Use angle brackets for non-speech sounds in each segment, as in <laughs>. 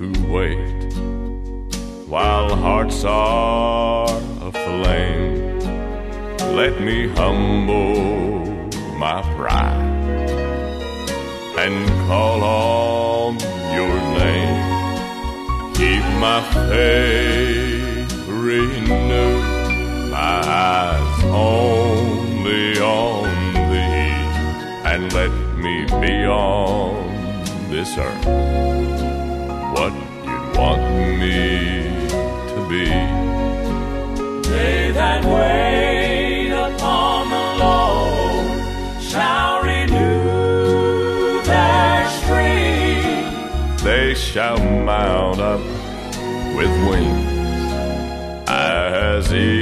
To wait while hearts are aflame. Let me humble my pride and call on your name. Keep my faith renewed, my eyes only on thee, and let me be on this earth want me to be. They that wait upon the Lord shall renew their strength. They shall mount up with wings as eagles.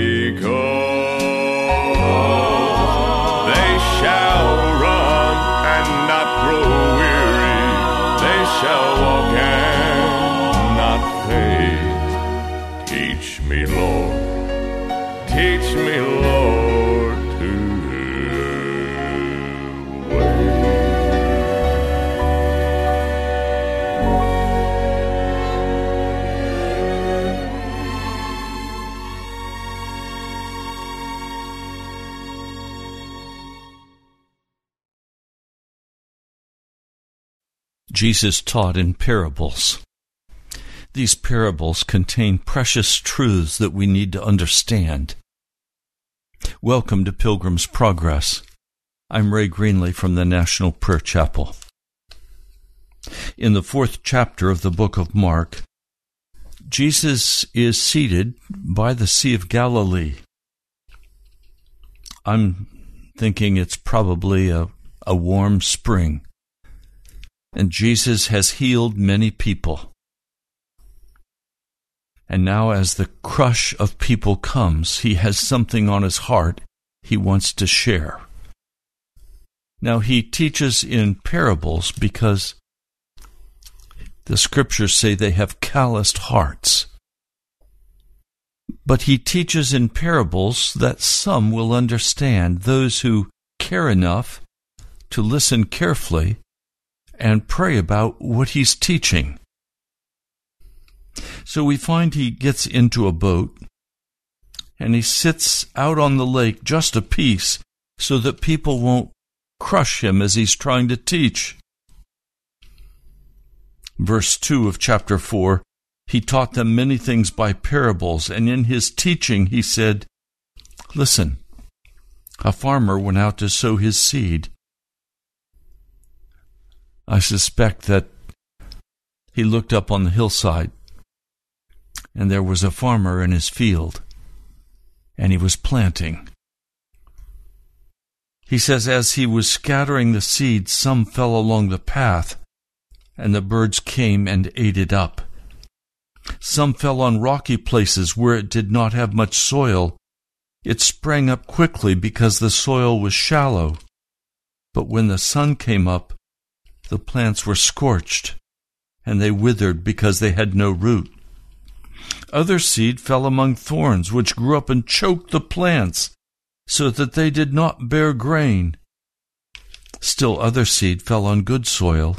Jesus taught in parables. These parables contain precious truths that we need to understand. Welcome to Pilgrim's Progress. I'm Ray Greenley from the National Prayer Chapel. In the fourth chapter of the book of Mark, Jesus is seated by the Sea of Galilee. I'm thinking it's probably a, a warm spring and Jesus has healed many people. And now, as the crush of people comes, he has something on his heart he wants to share. Now, he teaches in parables because the scriptures say they have calloused hearts. But he teaches in parables that some will understand, those who care enough to listen carefully and pray about what he's teaching. So we find he gets into a boat and he sits out on the lake just a piece so that people won't crush him as he's trying to teach. Verse 2 of chapter 4 He taught them many things by parables, and in his teaching he said, Listen, a farmer went out to sow his seed. I suspect that he looked up on the hillside, and there was a farmer in his field, and he was planting. He says, as he was scattering the seed, some fell along the path, and the birds came and ate it up. Some fell on rocky places where it did not have much soil. It sprang up quickly because the soil was shallow. But when the sun came up, the plants were scorched, and they withered because they had no root. Other seed fell among thorns, which grew up and choked the plants, so that they did not bear grain. Still other seed fell on good soil.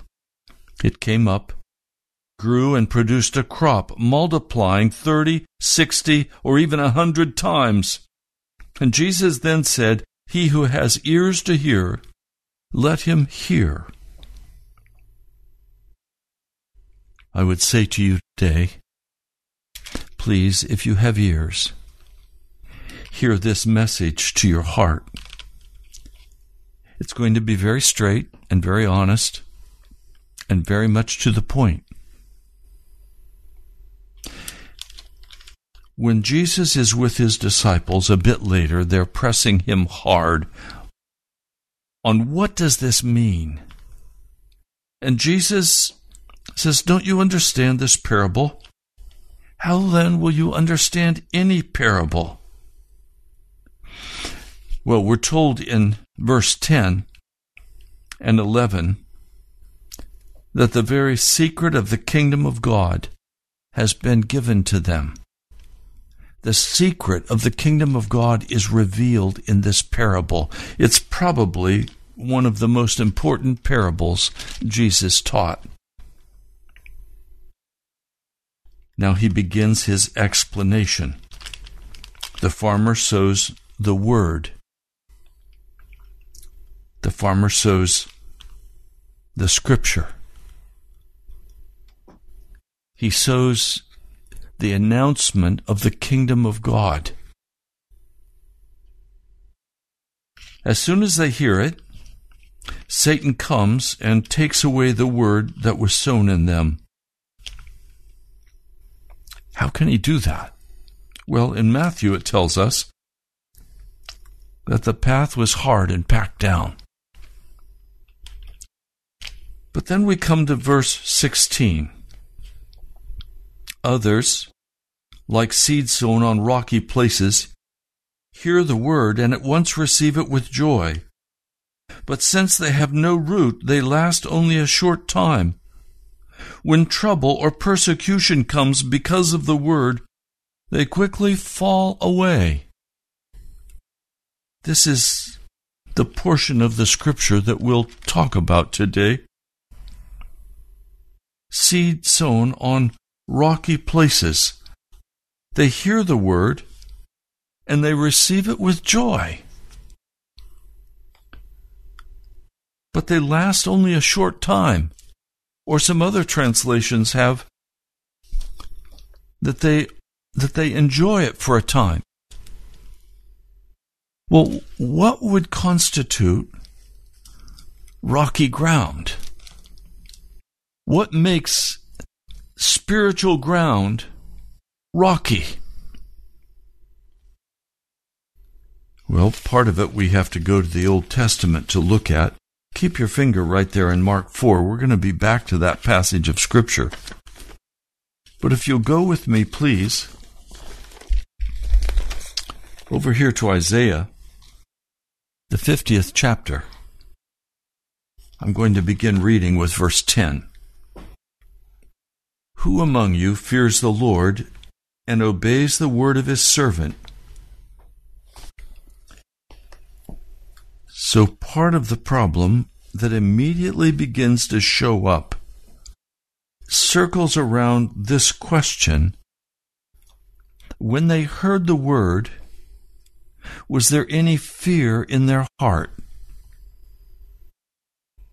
It came up, grew, and produced a crop, multiplying thirty, sixty, or even a hundred times. And Jesus then said, He who has ears to hear, let him hear. I would say to you today, please, if you have ears, hear this message to your heart. It's going to be very straight and very honest and very much to the point. When Jesus is with his disciples a bit later, they're pressing him hard on what does this mean? And Jesus says, Don't you understand this parable? How then will you understand any parable? Well, we're told in verse 10 and 11 that the very secret of the kingdom of God has been given to them. The secret of the kingdom of God is revealed in this parable. It's probably one of the most important parables Jesus taught. Now he begins his explanation. The farmer sows the word. The farmer sows the scripture. He sows the announcement of the kingdom of God. As soon as they hear it, Satan comes and takes away the word that was sown in them. How can he do that? Well, in Matthew it tells us that the path was hard and packed down. But then we come to verse 16. Others, like seed sown on rocky places, hear the word and at once receive it with joy. But since they have no root, they last only a short time. When trouble or persecution comes because of the word, they quickly fall away. This is the portion of the scripture that we'll talk about today. Seed sown on rocky places. They hear the word and they receive it with joy. But they last only a short time. Or some other translations have that they that they enjoy it for a time. Well, what would constitute rocky ground? What makes spiritual ground rocky? Well, part of it we have to go to the Old Testament to look at. Keep your finger right there in Mark 4. We're going to be back to that passage of Scripture. But if you'll go with me, please, over here to Isaiah, the 50th chapter. I'm going to begin reading with verse 10. Who among you fears the Lord and obeys the word of his servant? So, part of the problem that immediately begins to show up circles around this question when they heard the word, was there any fear in their heart?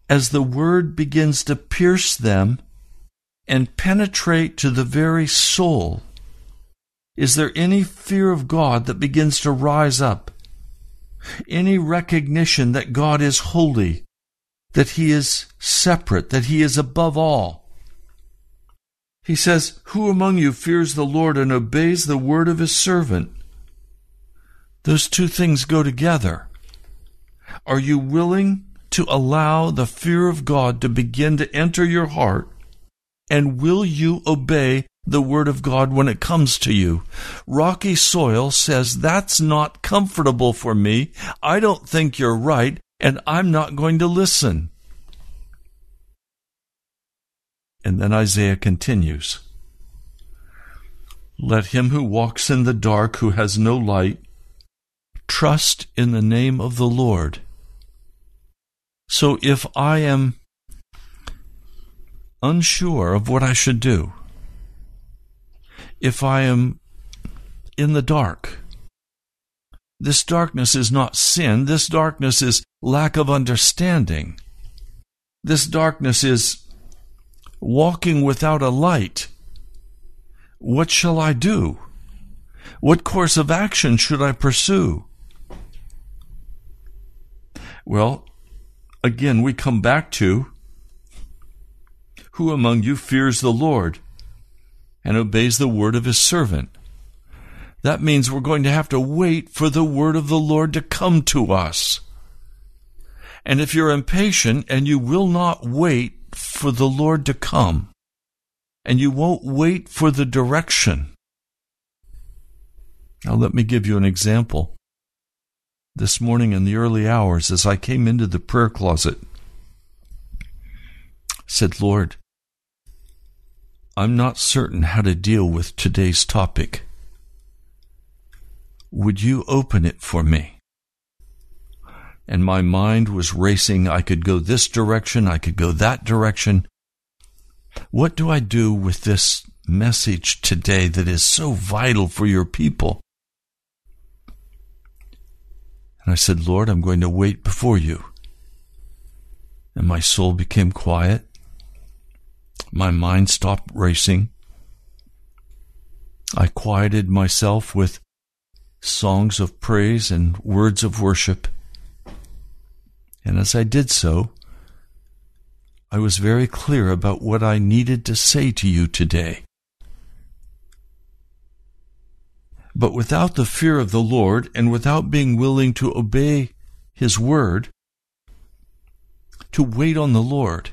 As the word begins to pierce them, and penetrate to the very soul, is there any fear of God that begins to rise up? Any recognition that God is holy, that He is separate, that He is above all? He says, Who among you fears the Lord and obeys the word of His servant? Those two things go together. Are you willing to allow the fear of God to begin to enter your heart and will you obey the Word of God when it comes to you. Rocky soil says, That's not comfortable for me. I don't think you're right, and I'm not going to listen. And then Isaiah continues Let him who walks in the dark, who has no light, trust in the name of the Lord. So if I am unsure of what I should do, if I am in the dark, this darkness is not sin. This darkness is lack of understanding. This darkness is walking without a light. What shall I do? What course of action should I pursue? Well, again, we come back to who among you fears the Lord and obeys the word of his servant? That means we're going to have to wait for the word of the Lord to come to us. And if you're impatient and you will not wait for the Lord to come, and you won't wait for the direction. Now, let me give you an example. This morning in the early hours, as I came into the prayer closet, said, Lord, I'm not certain how to deal with today's topic. Would you open it for me? And my mind was racing. I could go this direction, I could go that direction. What do I do with this message today that is so vital for your people? And I said, Lord, I'm going to wait before you. And my soul became quiet. My mind stopped racing. I quieted myself with songs of praise and words of worship. And as I did so, I was very clear about what I needed to say to you today. But without the fear of the Lord and without being willing to obey His word, to wait on the Lord,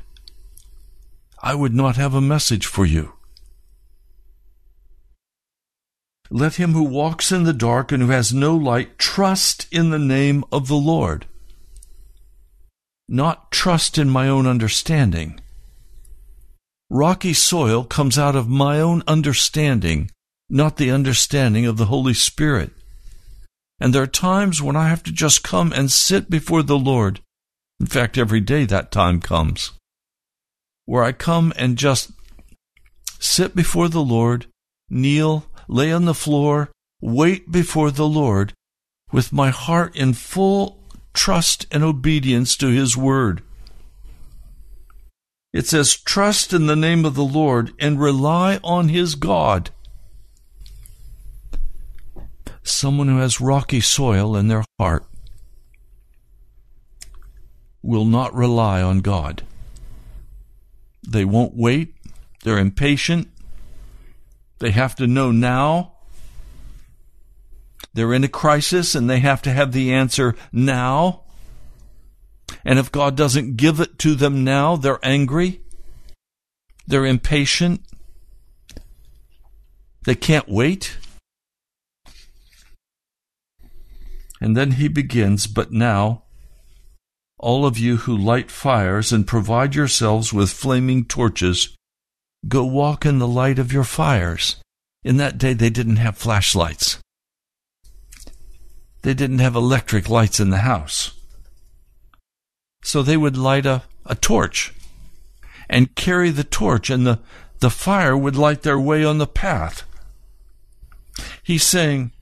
I would not have a message for you. Let him who walks in the dark and who has no light trust in the name of the Lord. Not trust in my own understanding. Rocky soil comes out of my own understanding, not the understanding of the Holy Spirit. And there are times when I have to just come and sit before the Lord. In fact, every day that time comes where I come and just sit before the Lord, kneel, lay on the floor, wait before the Lord with my heart in full trust and obedience to His word. It says, trust in the name of the Lord and rely on His God. Someone who has rocky soil in their heart will not rely on God. They won't wait. They're impatient. They have to know now. They're in a crisis and they have to have the answer now. And if God doesn't give it to them now, they're angry. They're impatient. They can't wait. And then he begins, but now all of you who light fires and provide yourselves with flaming torches, go walk in the light of your fires. In that day, they didn't have flashlights. They didn't have electric lights in the house. So they would light a, a torch and carry the torch, and the, the fire would light their way on the path. He's saying,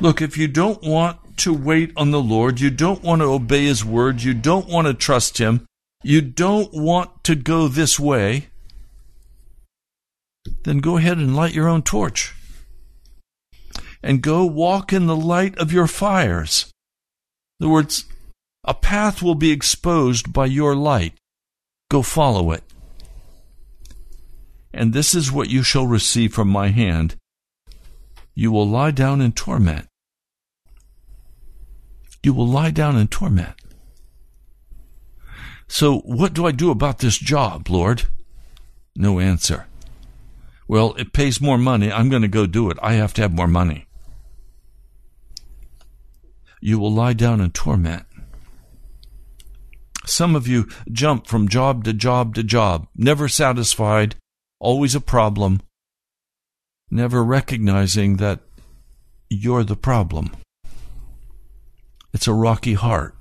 Look, if you don't want to wait on the Lord. You don't want to obey His word. You don't want to trust Him. You don't want to go this way. Then go ahead and light your own torch. And go walk in the light of your fires. In other words, a path will be exposed by your light. Go follow it. And this is what you shall receive from my hand. You will lie down in torment you will lie down in torment. So, what do I do about this job, Lord? No answer. Well, it pays more money. I'm going to go do it. I have to have more money. You will lie down in torment. Some of you jump from job to job to job, never satisfied, always a problem, never recognizing that you're the problem. A rocky heart.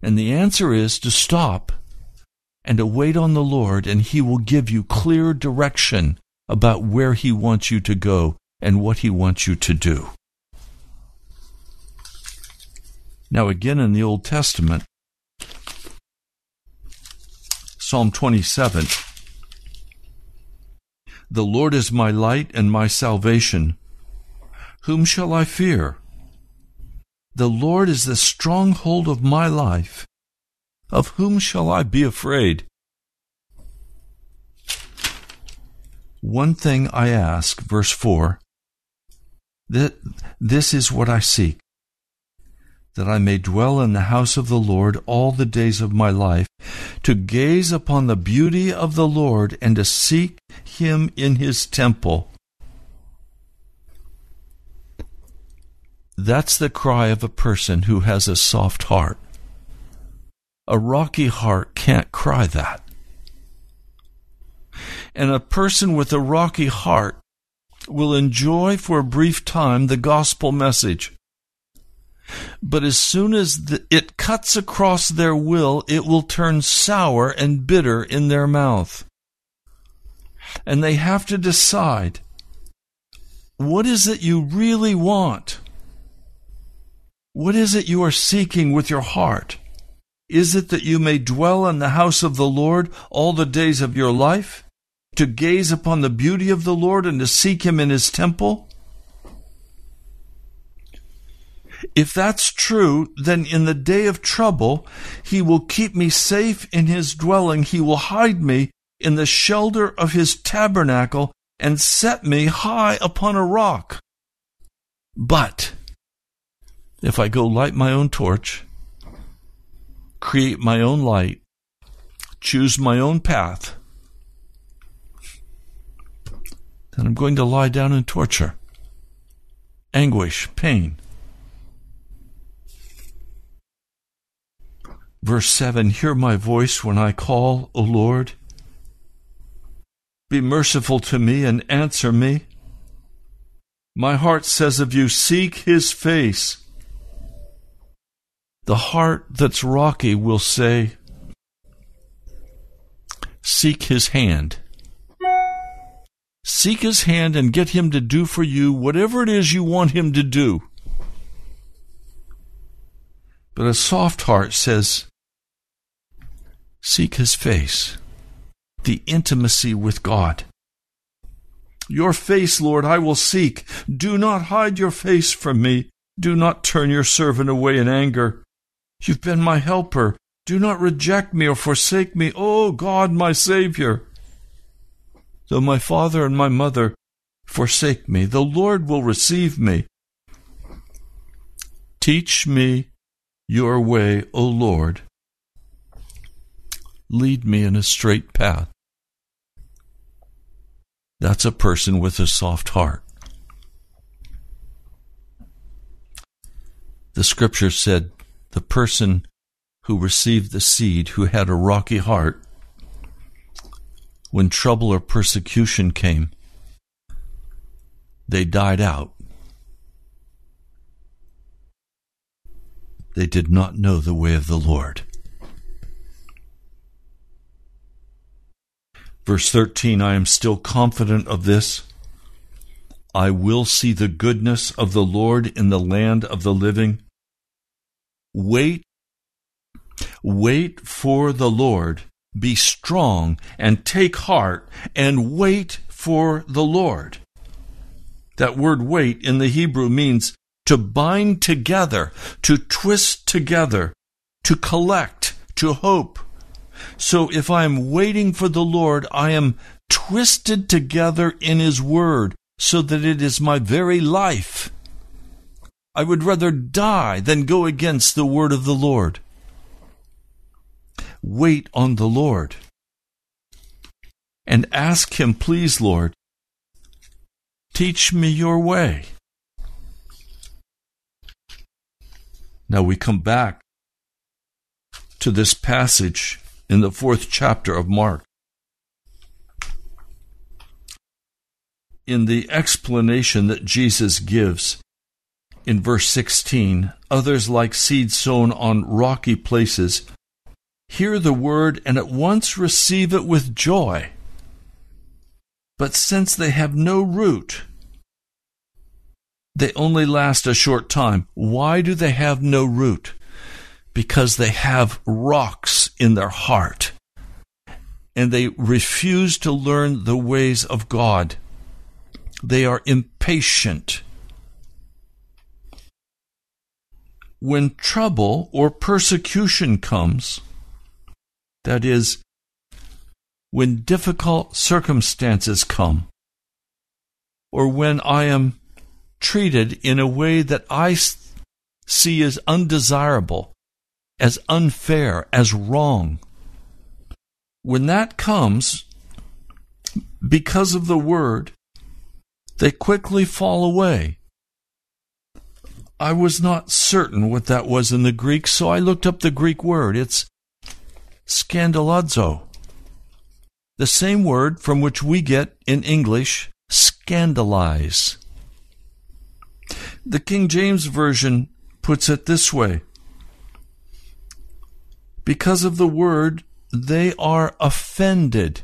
And the answer is to stop and to wait on the Lord, and He will give you clear direction about where He wants you to go and what He wants you to do. Now, again in the Old Testament, Psalm 27 The Lord is my light and my salvation. Whom shall I fear? The Lord is the stronghold of my life. Of whom shall I be afraid? One thing I ask, verse 4, that this is what I seek, that I may dwell in the house of the Lord all the days of my life, to gaze upon the beauty of the Lord and to seek him in his temple. That's the cry of a person who has a soft heart. A rocky heart can't cry that. And a person with a rocky heart will enjoy for a brief time the gospel message. But as soon as the, it cuts across their will, it will turn sour and bitter in their mouth. And they have to decide what is it you really want? What is it you are seeking with your heart? Is it that you may dwell in the house of the Lord all the days of your life? To gaze upon the beauty of the Lord and to seek Him in His temple? If that's true, then in the day of trouble, He will keep me safe in His dwelling. He will hide me in the shelter of His tabernacle and set me high upon a rock. But if I go light my own torch, create my own light, choose my own path, then I'm going to lie down in torture, anguish, pain. Verse 7 Hear my voice when I call, O Lord. Be merciful to me and answer me. My heart says of you, Seek his face. The heart that's rocky will say, Seek his hand. Seek his hand and get him to do for you whatever it is you want him to do. But a soft heart says, Seek his face, the intimacy with God. Your face, Lord, I will seek. Do not hide your face from me. Do not turn your servant away in anger. You've been my helper. Do not reject me or forsake me, O oh God, my Savior. Though my father and my mother forsake me, the Lord will receive me. Teach me your way, O Lord. Lead me in a straight path. That's a person with a soft heart. The scripture said, the person who received the seed, who had a rocky heart, when trouble or persecution came, they died out. They did not know the way of the Lord. Verse 13 I am still confident of this. I will see the goodness of the Lord in the land of the living. Wait, wait for the Lord. Be strong and take heart and wait for the Lord. That word wait in the Hebrew means to bind together, to twist together, to collect, to hope. So if I am waiting for the Lord, I am twisted together in His Word so that it is my very life. I would rather die than go against the word of the Lord. Wait on the Lord. and ask Him, Please, Lord, teach me your way. Now we come back to this passage in the fourth chapter of Mark. In the explanation that Jesus gives in verse 16, others like seed sown on rocky places hear the word and at once receive it with joy. But since they have no root, they only last a short time. Why do they have no root? Because they have rocks in their heart and they refuse to learn the ways of God. They are impatient. When trouble or persecution comes, that is, when difficult circumstances come, or when I am treated in a way that I see as undesirable, as unfair, as wrong, when that comes, because of the word, they quickly fall away. I was not certain what that was in the Greek, so I looked up the Greek word. It's scandalazo, the same word from which we get in English scandalize. The King James Version puts it this way Because of the word, they are offended.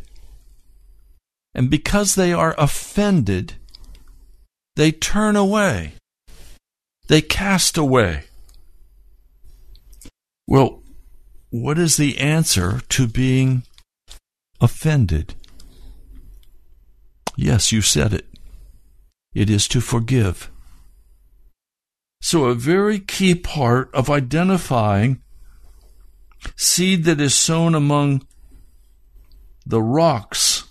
And because they are offended, they turn away. They cast away. Well, what is the answer to being offended? Yes, you said it. It is to forgive. So, a very key part of identifying seed that is sown among the rocks,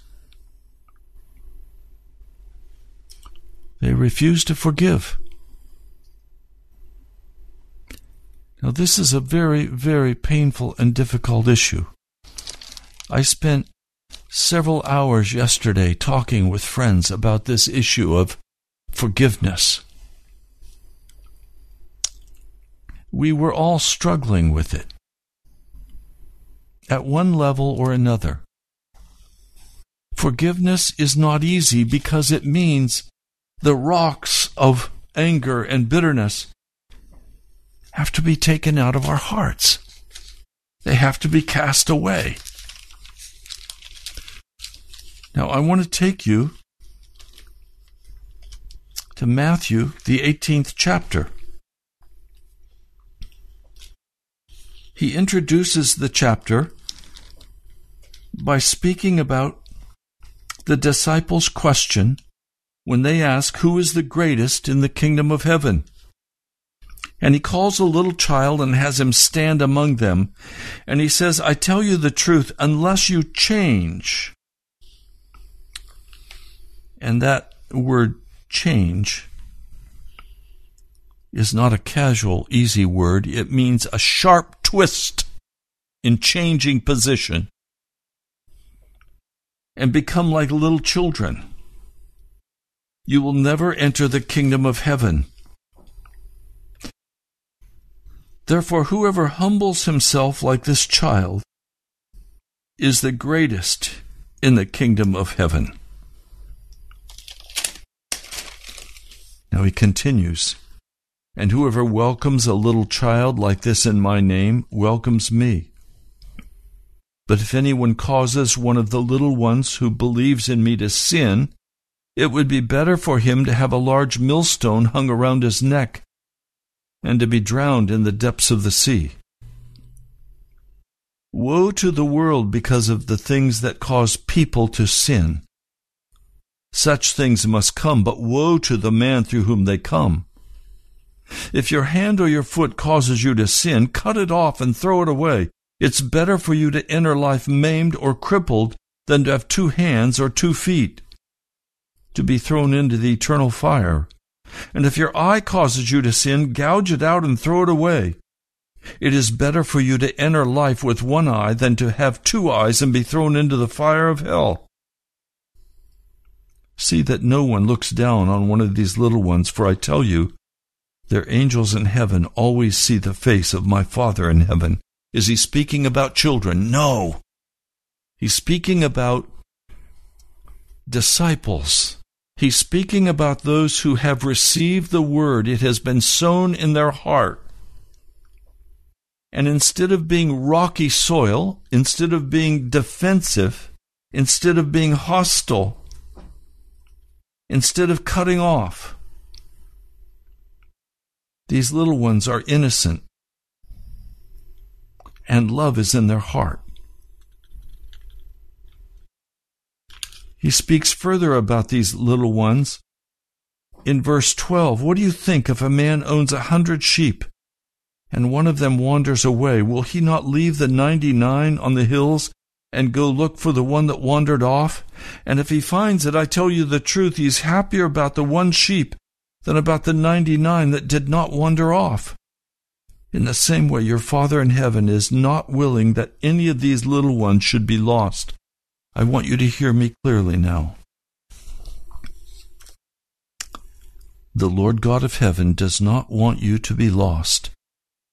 they refuse to forgive. Now, this is a very, very painful and difficult issue. I spent several hours yesterday talking with friends about this issue of forgiveness. We were all struggling with it at one level or another. Forgiveness is not easy because it means the rocks of anger and bitterness have to be taken out of our hearts. They have to be cast away. Now, I want to take you to Matthew, the 18th chapter. He introduces the chapter by speaking about the disciples' question when they ask, Who is the greatest in the kingdom of heaven? And he calls a little child and has him stand among them. And he says, I tell you the truth, unless you change. And that word change is not a casual, easy word. It means a sharp twist in changing position and become like little children. You will never enter the kingdom of heaven. Therefore, whoever humbles himself like this child is the greatest in the kingdom of heaven. Now he continues, and whoever welcomes a little child like this in my name welcomes me. But if anyone causes one of the little ones who believes in me to sin, it would be better for him to have a large millstone hung around his neck and to be drowned in the depths of the sea. Woe to the world because of the things that cause people to sin. Such things must come, but woe to the man through whom they come. If your hand or your foot causes you to sin, cut it off and throw it away. It's better for you to enter life maimed or crippled than to have two hands or two feet to be thrown into the eternal fire. And if your eye causes you to sin, gouge it out and throw it away. It is better for you to enter life with one eye than to have two eyes and be thrown into the fire of hell. See that no one looks down on one of these little ones, for I tell you, their angels in heaven always see the face of my Father in heaven. Is he speaking about children? No. He's speaking about disciples. He's speaking about those who have received the word. It has been sown in their heart. And instead of being rocky soil, instead of being defensive, instead of being hostile, instead of cutting off, these little ones are innocent and love is in their heart. He speaks further about these little ones in verse 12. What do you think if a man owns a hundred sheep and one of them wanders away? Will he not leave the ninety nine on the hills and go look for the one that wandered off? And if he finds it, I tell you the truth, he is happier about the one sheep than about the ninety nine that did not wander off. In the same way, your Father in heaven is not willing that any of these little ones should be lost. I want you to hear me clearly now. The Lord God of heaven does not want you to be lost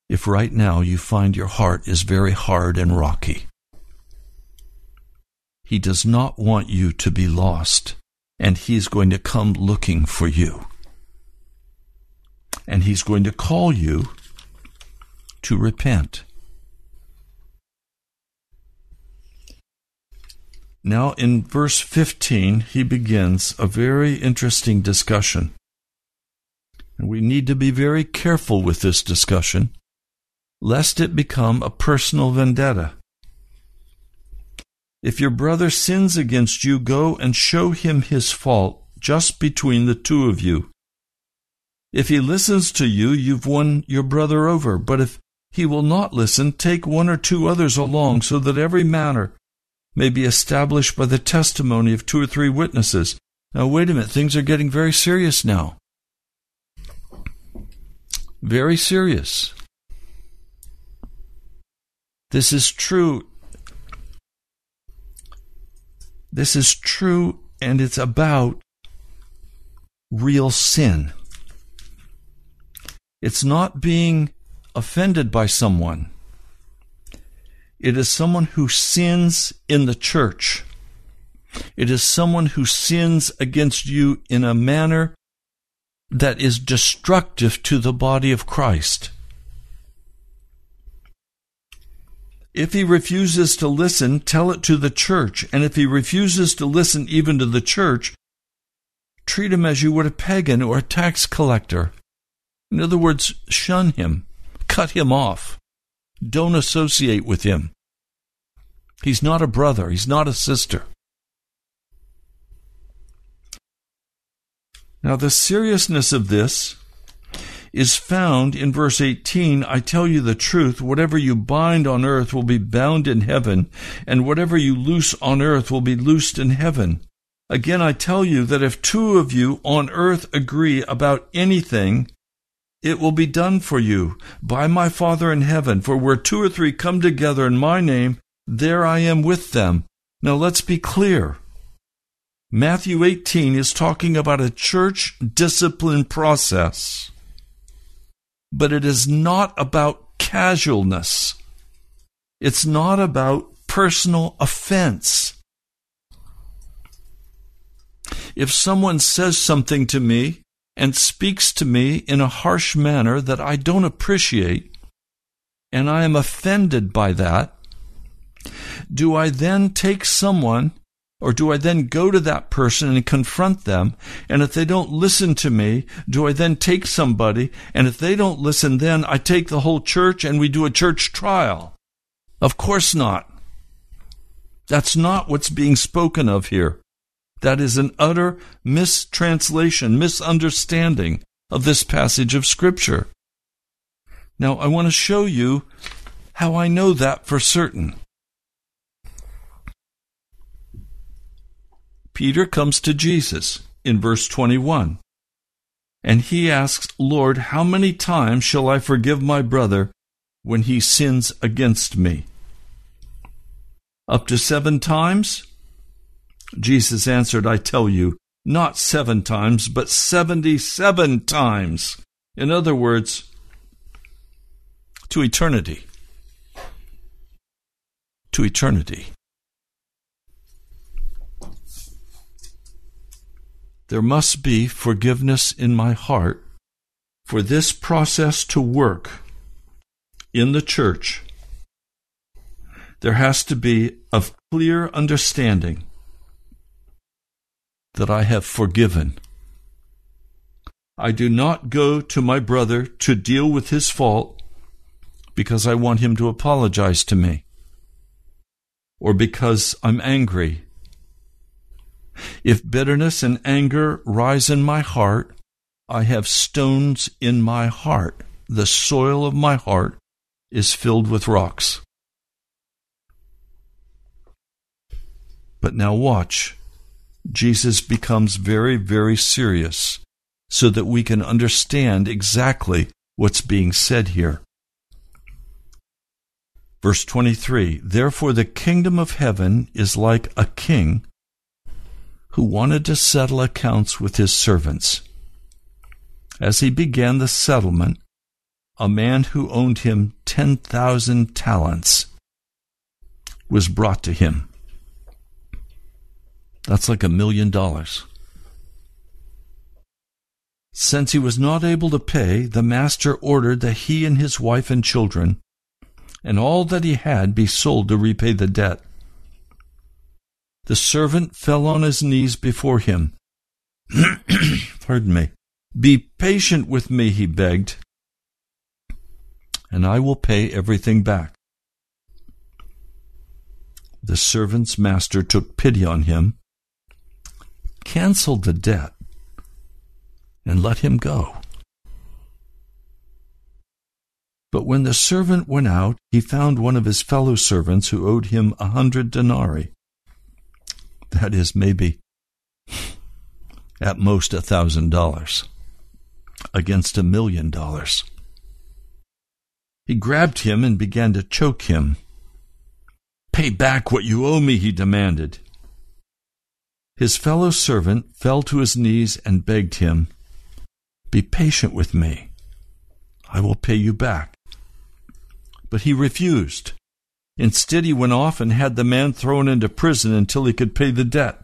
if right now you find your heart is very hard and rocky. He does not want you to be lost, and He is going to come looking for you. And He's going to call you to repent. Now, in verse 15, he begins a very interesting discussion. And we need to be very careful with this discussion, lest it become a personal vendetta. If your brother sins against you, go and show him his fault just between the two of you. If he listens to you, you've won your brother over. But if he will not listen, take one or two others along, so that every matter may be established by the testimony of two or three witnesses. Now, wait a minute, things are getting very serious now. Very serious. This is true. This is true, and it's about real sin. It's not being offended by someone. It is someone who sins in the church. It is someone who sins against you in a manner that is destructive to the body of Christ. If he refuses to listen, tell it to the church. And if he refuses to listen even to the church, treat him as you would a pagan or a tax collector. In other words, shun him, cut him off. Don't associate with him. He's not a brother, he's not a sister. Now, the seriousness of this is found in verse 18 I tell you the truth, whatever you bind on earth will be bound in heaven, and whatever you loose on earth will be loosed in heaven. Again, I tell you that if two of you on earth agree about anything, it will be done for you by my Father in heaven. For where two or three come together in my name, there I am with them. Now let's be clear. Matthew 18 is talking about a church discipline process, but it is not about casualness. It's not about personal offense. If someone says something to me and speaks to me in a harsh manner that I don't appreciate, and I am offended by that, do I then take someone or do I then go to that person and confront them? And if they don't listen to me, do I then take somebody? And if they don't listen, then I take the whole church and we do a church trial? Of course not. That's not what's being spoken of here. That is an utter mistranslation, misunderstanding of this passage of Scripture. Now, I want to show you how I know that for certain. Peter comes to Jesus in verse 21. And he asks, Lord, how many times shall I forgive my brother when he sins against me? Up to seven times? Jesus answered, I tell you, not seven times, but 77 times. In other words, to eternity. To eternity. There must be forgiveness in my heart for this process to work in the church. There has to be a clear understanding that I have forgiven. I do not go to my brother to deal with his fault because I want him to apologize to me or because I'm angry. If bitterness and anger rise in my heart, I have stones in my heart. The soil of my heart is filled with rocks. But now watch. Jesus becomes very, very serious so that we can understand exactly what's being said here. Verse 23 Therefore, the kingdom of heaven is like a king who wanted to settle accounts with his servants. As he began the settlement, a man who owed him 10,000 talents was brought to him. That's like a million dollars. Since he was not able to pay, the master ordered that he and his wife and children and all that he had be sold to repay the debt. The servant fell on his knees before him. <clears throat> Pardon me. Be patient with me, he begged, and I will pay everything back. The servant's master took pity on him, canceled the debt, and let him go. But when the servant went out, he found one of his fellow servants who owed him a hundred denarii. That is, maybe at most a thousand dollars against a million dollars. He grabbed him and began to choke him. Pay back what you owe me, he demanded. His fellow servant fell to his knees and begged him, Be patient with me. I will pay you back. But he refused. Instead, he went off and had the man thrown into prison until he could pay the debt.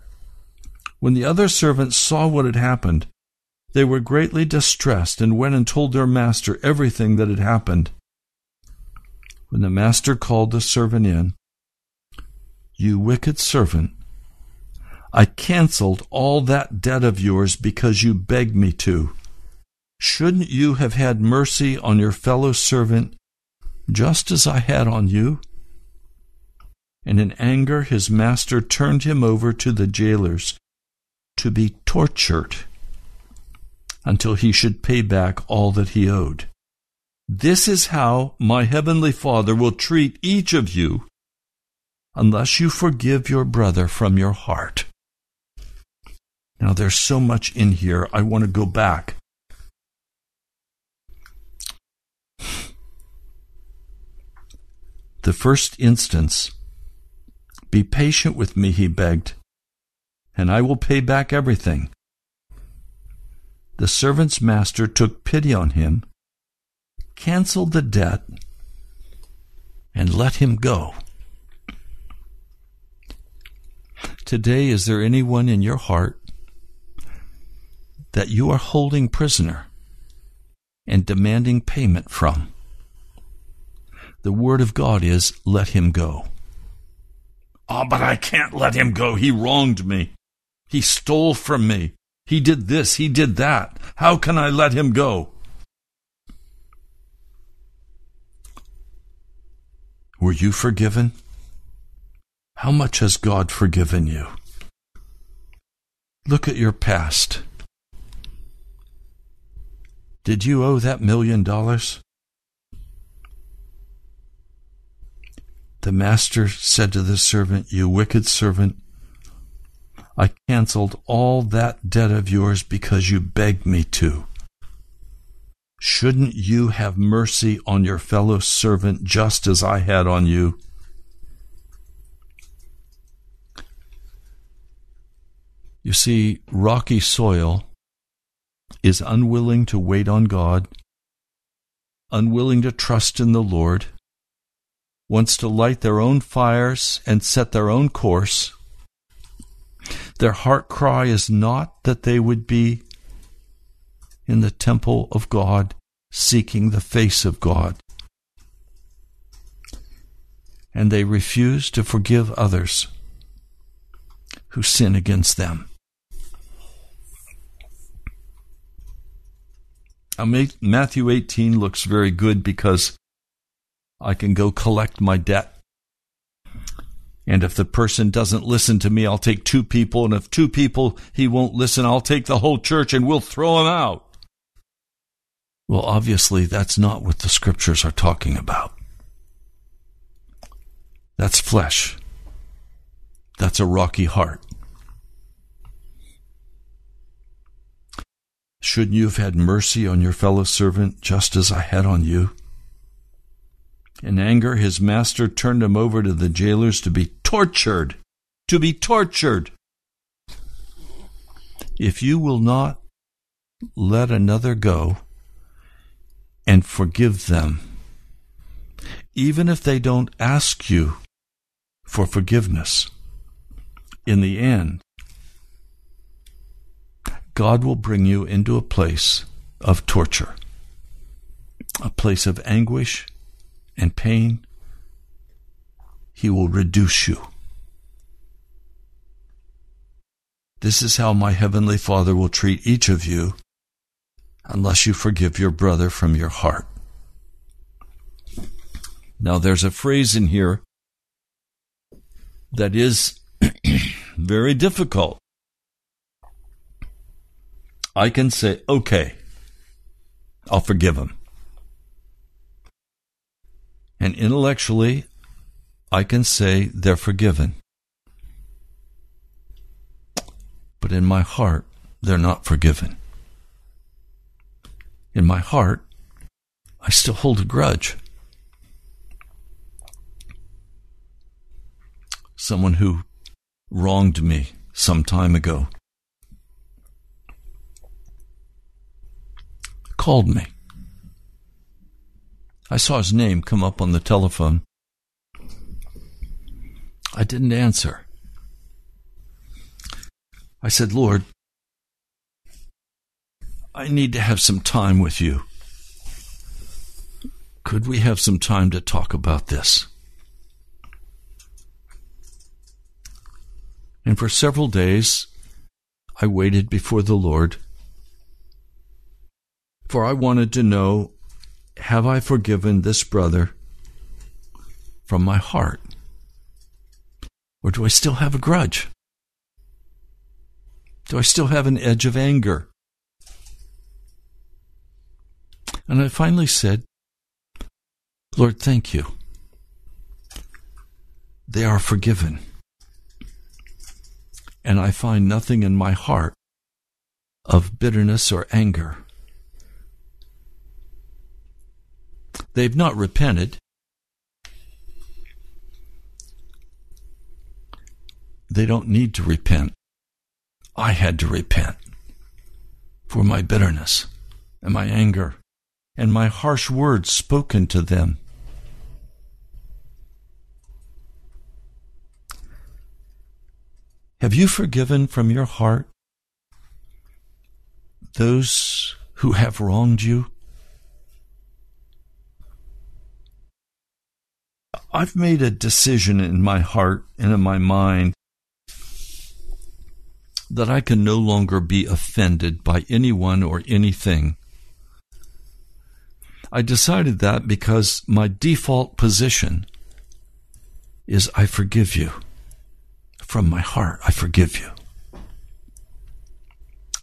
When the other servants saw what had happened, they were greatly distressed and went and told their master everything that had happened. When the master called the servant in, You wicked servant, I canceled all that debt of yours because you begged me to. Shouldn't you have had mercy on your fellow servant just as I had on you? And in anger, his master turned him over to the jailers to be tortured until he should pay back all that he owed. This is how my heavenly Father will treat each of you unless you forgive your brother from your heart. Now, there's so much in here. I want to go back. The first instance Be patient with me, he begged, and I will pay back everything. The servant's master took pity on him, canceled the debt, and let him go. Today, is there anyone in your heart that you are holding prisoner and demanding payment from. The word of God is, let him go. Oh, but I can't let him go. He wronged me. He stole from me. He did this. He did that. How can I let him go? Were you forgiven? How much has God forgiven you? Look at your past. Did you owe that million dollars? The master said to the servant, You wicked servant, I canceled all that debt of yours because you begged me to. Shouldn't you have mercy on your fellow servant just as I had on you? You see, rocky soil is unwilling to wait on God, unwilling to trust in the Lord, wants to light their own fires and set their own course. Their heart cry is not that they would be in the temple of God, seeking the face of God. And they refuse to forgive others who sin against them. Matthew 18 looks very good because I can go collect my debt. And if the person doesn't listen to me, I'll take two people. And if two people he won't listen, I'll take the whole church and we'll throw him out. Well, obviously, that's not what the scriptures are talking about. That's flesh. That's a rocky heart. Shouldn't you have had mercy on your fellow servant just as I had on you? In anger, his master turned him over to the jailers to be tortured. To be tortured. If you will not let another go and forgive them, even if they don't ask you for forgiveness, in the end, God will bring you into a place of torture, a place of anguish and pain. He will reduce you. This is how my heavenly Father will treat each of you unless you forgive your brother from your heart. Now, there's a phrase in here that is <clears throat> very difficult. I can say, okay, I'll forgive him. And intellectually, I can say they're forgiven. But in my heart, they're not forgiven. In my heart, I still hold a grudge. Someone who wronged me some time ago called me. I saw his name come up on the telephone. I didn't answer. I said, Lord, I need to have some time with you. Could we have some time to talk about this? And for several days, I waited before the Lord for I wanted to know have I forgiven this brother from my heart? Or do I still have a grudge? Do I still have an edge of anger? And I finally said, Lord, thank you. They are forgiven. And I find nothing in my heart of bitterness or anger. They've not repented. They don't need to repent. I had to repent for my bitterness and my anger and my harsh words spoken to them. Have you forgiven from your heart those who have wronged you? I've made a decision in my heart and in my mind that I can no longer be offended by anyone or anything. I decided that because my default position is I forgive you. From my heart, I forgive you.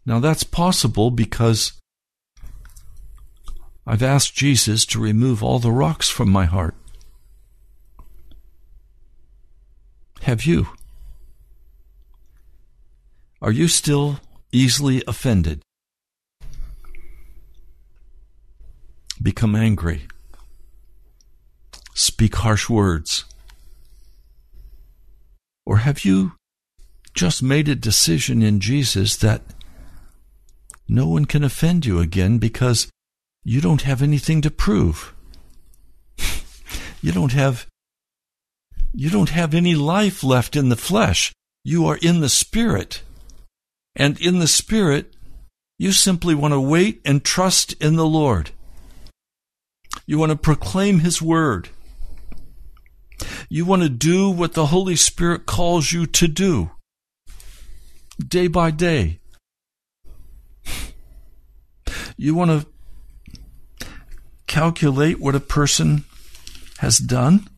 Now that's possible because I've asked Jesus to remove all the rocks from my heart. Have you? Are you still easily offended? Become angry. Speak harsh words. Or have you just made a decision in Jesus that no one can offend you again because you don't have anything to prove. <laughs> you don't have you don't have any life left in the flesh. You are in the spirit. And in the spirit, you simply want to wait and trust in the Lord. You want to proclaim his word. You want to do what the Holy Spirit calls you to do day by day. You want to calculate what a person has done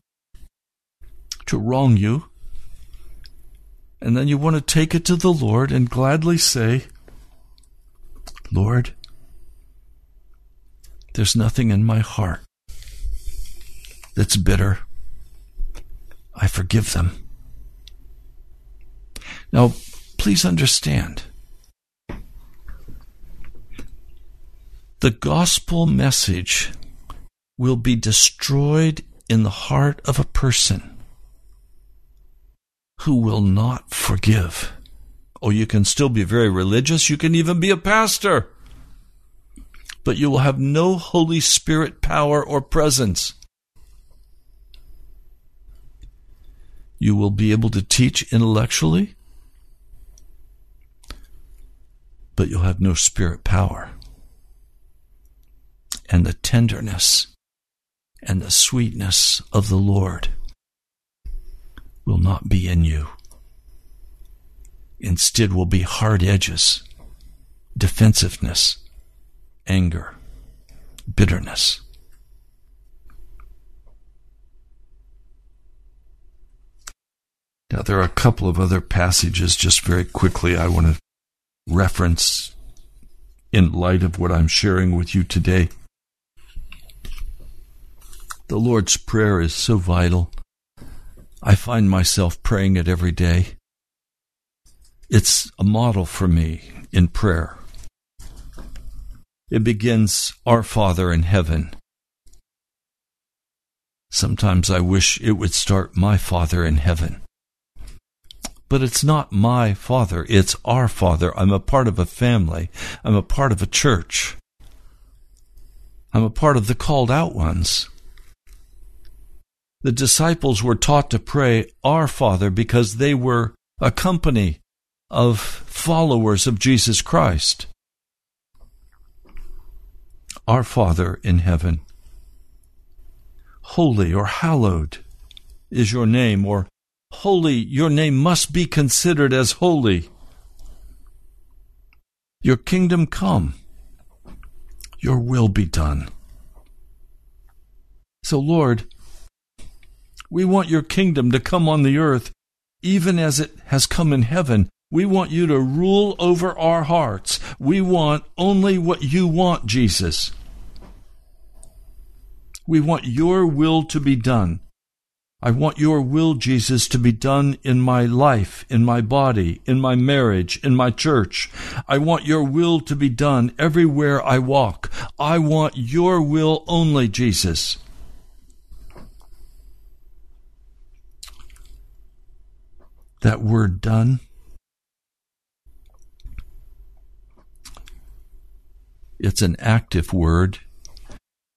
to wrong you. And then you want to take it to the Lord and gladly say, Lord, there's nothing in my heart that's bitter. I forgive them. Now, please understand the gospel message will be destroyed in the heart of a person who will not forgive. Oh, you can still be very religious. You can even be a pastor. But you will have no Holy Spirit power or presence. You will be able to teach intellectually, but you'll have no spirit power. And the tenderness and the sweetness of the Lord will not be in you. Instead, will be hard edges, defensiveness, anger, bitterness. Now, there are a couple of other passages just very quickly I want to reference in light of what I'm sharing with you today. The Lord's Prayer is so vital. I find myself praying it every day. It's a model for me in prayer. It begins, Our Father in heaven. Sometimes I wish it would start, My Father in heaven. But it's not my Father, it's our Father. I'm a part of a family. I'm a part of a church. I'm a part of the called out ones. The disciples were taught to pray, Our Father, because they were a company of followers of Jesus Christ. Our Father in heaven. Holy or hallowed is your name, or holy, your name must be considered as holy. Your kingdom come, your will be done. So, Lord, we want your kingdom to come on the earth, even as it has come in heaven. We want you to rule over our hearts. We want only what you want, Jesus. We want your will to be done. I want your will, Jesus, to be done in my life, in my body, in my marriage, in my church. I want your will to be done everywhere I walk. I want your will only, Jesus. That word done It's an active word.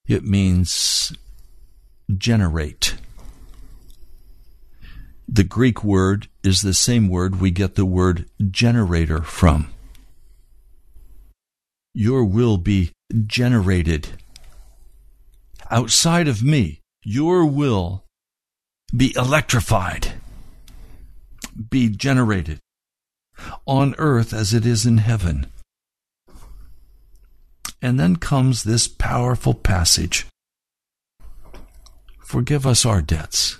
It means generate. The Greek word is the same word we get the word generator from. Your will be generated. Outside of me, your will be electrified, be generated on earth as it is in heaven. And then comes this powerful passage Forgive us our debts,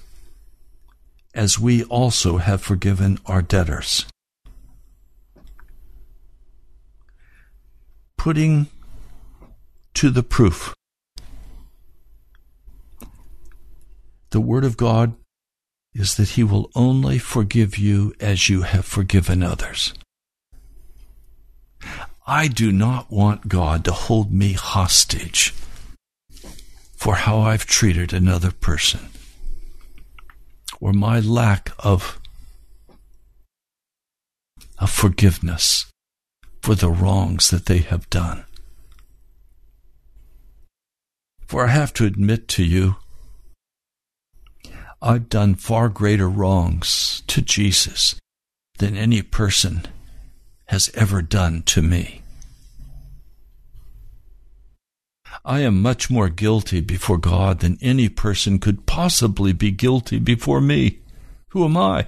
as we also have forgiven our debtors. Putting to the proof the Word of God is that He will only forgive you as you have forgiven others. I do not want God to hold me hostage for how I've treated another person or my lack of of forgiveness for the wrongs that they have done. For I have to admit to you, I've done far greater wrongs to Jesus than any person has ever done to me. I am much more guilty before God than any person could possibly be guilty before me. Who am I?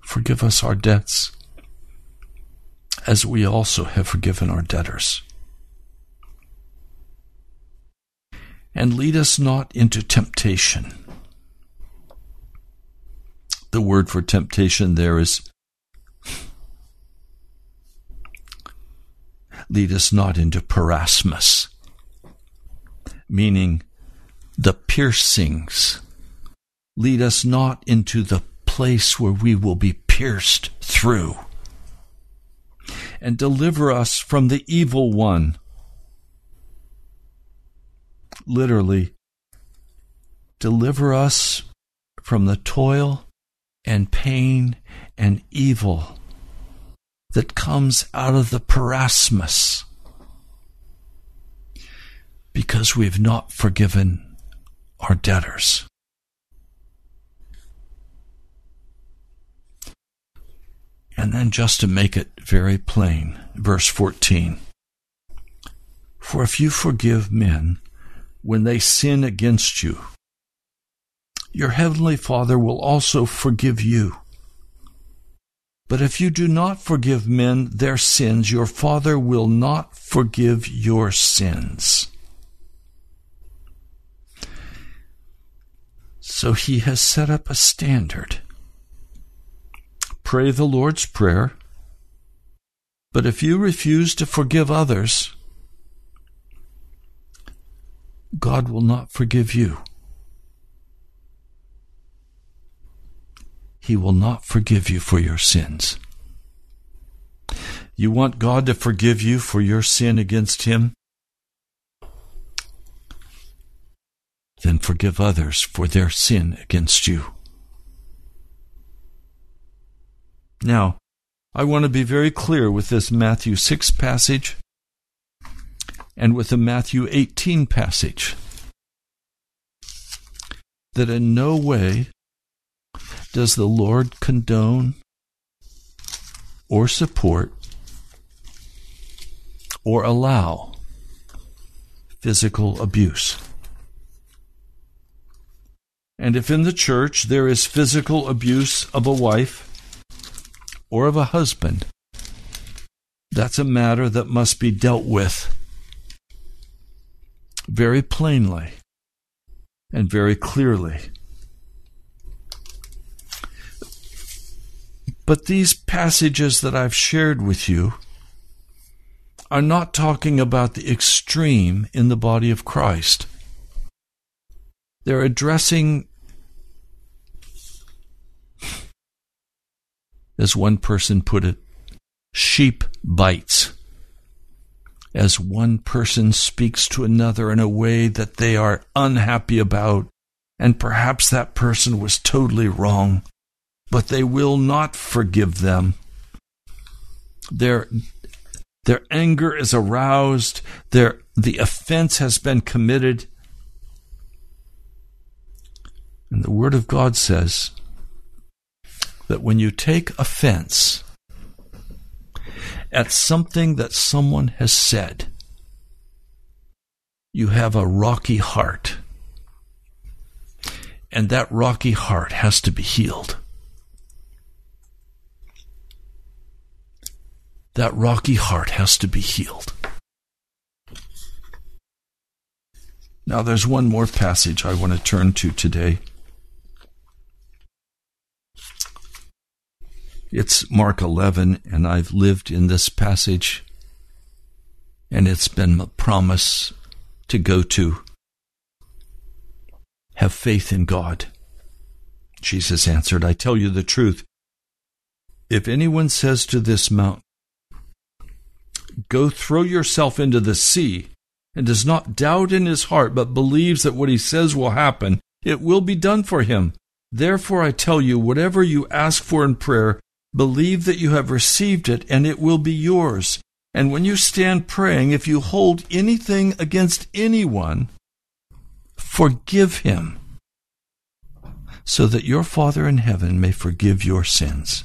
Forgive us our debts as we also have forgiven our debtors. And lead us not into temptation. The word for temptation there is lead us not into peirasmos, meaning the piercings. Lead us not into the place where we will be pierced through and deliver us from the evil one. Literally, deliver us from the toil and pain and evil that comes out of the peirasmos because we have not forgiven our debtors. And then just to make it very plain, verse 14. For if you forgive men when they sin against you, your heavenly Father will also forgive you. But if you do not forgive men their sins, your Father will not forgive your sins. So he has set up a standard pray the Lord's Prayer. But if you refuse to forgive others, God will not forgive you. He will not forgive you for your sins. You want God to forgive you for your sin against Him? Then forgive others for their sin against you. Now, I want to be very clear with this Matthew 6 passage and with the Matthew 18 passage that in no way does the Lord condone or support or allow physical abuse. And if in the church there is physical abuse of a wife, or of a husband. That's a matter that must be dealt with very plainly and very clearly. But these passages that I've shared with you are not talking about the extreme in the body of Christ. They're addressing as one person put it, sheep bites. As one person speaks to another in a way that they are unhappy about, and perhaps that person was totally wrong, but they will not forgive them. Their, their anger is aroused, their, the offense has been committed. And the Word of God says, that when you take offense at something that someone has said, you have a rocky heart. And that rocky heart has to be healed. That rocky heart has to be healed. Now, there's one more passage I want to turn to today. It's Mark 11, and I've lived in this passage, and it's been a promise to go to. Have faith in God. Jesus answered, I tell you the truth. If anyone says to this mountain, Go throw yourself into the sea, and does not doubt in his heart, but believes that what he says will happen, it will be done for him. Therefore, I tell you, whatever you ask for in prayer, believe that you have received it, and it will be yours. And when you stand praying, if you hold anything against anyone, forgive him, so that your Father in heaven may forgive your sins.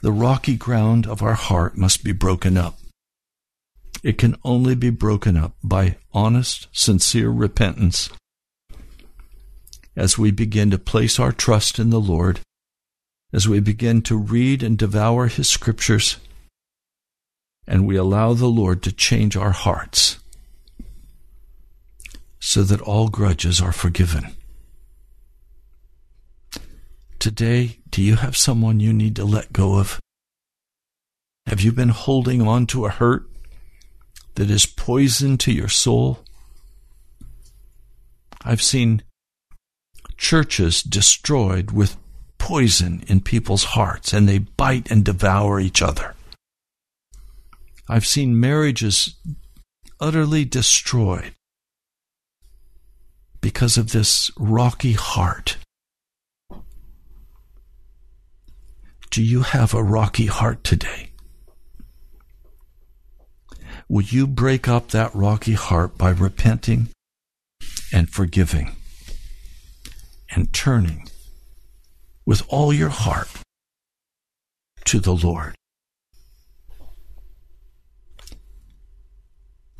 The rocky ground of our heart must be broken up. It can only be broken up by honest, sincere repentance. As we begin to place our trust in the Lord, as we begin to read and devour His scriptures, and we allow the Lord to change our hearts so that all grudges are forgiven. Today, do you have someone you need to let go of? Have you been holding on to a hurt that is poison to your soul? I've seen churches destroyed with poison in people's hearts, and they bite and devour each other. I've seen marriages utterly destroyed because of this rocky heart Do you have a rocky heart today? Would you break up that rocky heart by repenting and forgiving and turning with all your heart to the Lord?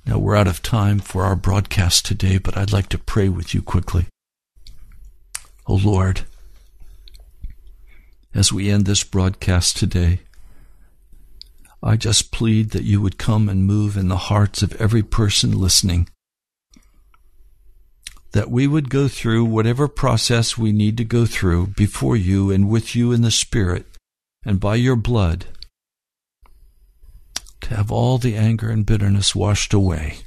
Now we're out of time for our broadcast today, but I'd like to pray with you quickly. Oh Lord, as we end this broadcast today, I just plead that you would come and move in the hearts of every person listening. That we would go through whatever process we need to go through before you and with you in the Spirit and by your blood to have all the anger and bitterness washed away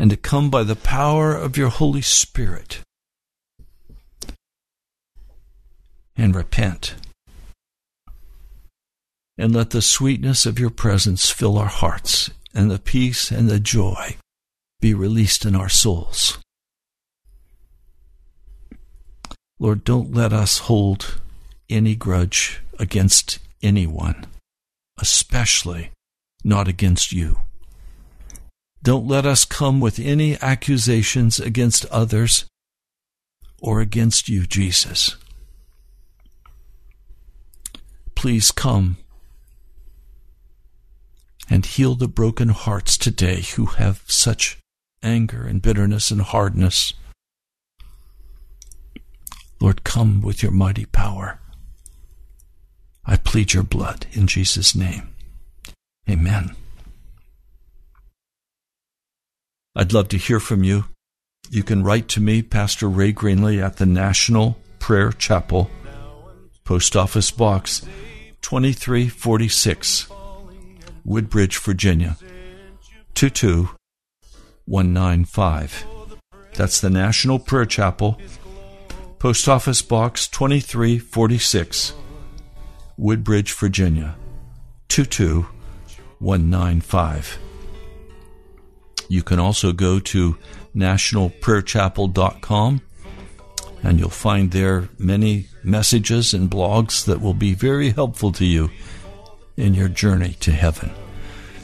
and to come by the power of your Holy Spirit and repent. And let the sweetness of your presence fill our hearts, and the peace and the joy be released in our souls. Lord, don't let us hold any grudge against anyone, especially not against you. Don't let us come with any accusations against others or against you, Jesus please come and heal the broken hearts today who have such anger and bitterness and hardness. Lord, come with your mighty power. I plead your blood in Jesus' name. Amen. I'd love to hear from you. You can write to me, Pastor Ray Greenley, at the National Prayer Chapel, Post Office Box 2346, Woodbridge, Virginia 22195. That's the National Prayer Chapel, Post Office Box 2346, Woodbridge, Virginia 22195. You can also go to nationalprayerchapel.com and you'll find there many messages and blogs that will be very helpful to you in your journey to heaven.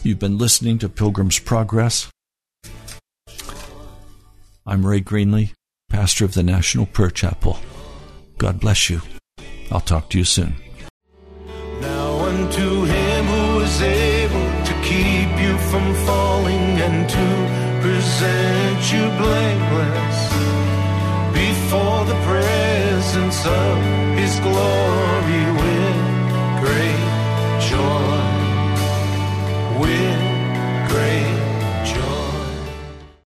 You've been listening to Pilgrim's Progress. I'm Ray Greenley, pastor of the National Prayer Chapel. God bless you. I'll talk to you soon. Now unto him who is able to keep you from falling and to present you blameless before the presence of his glory with great joy. With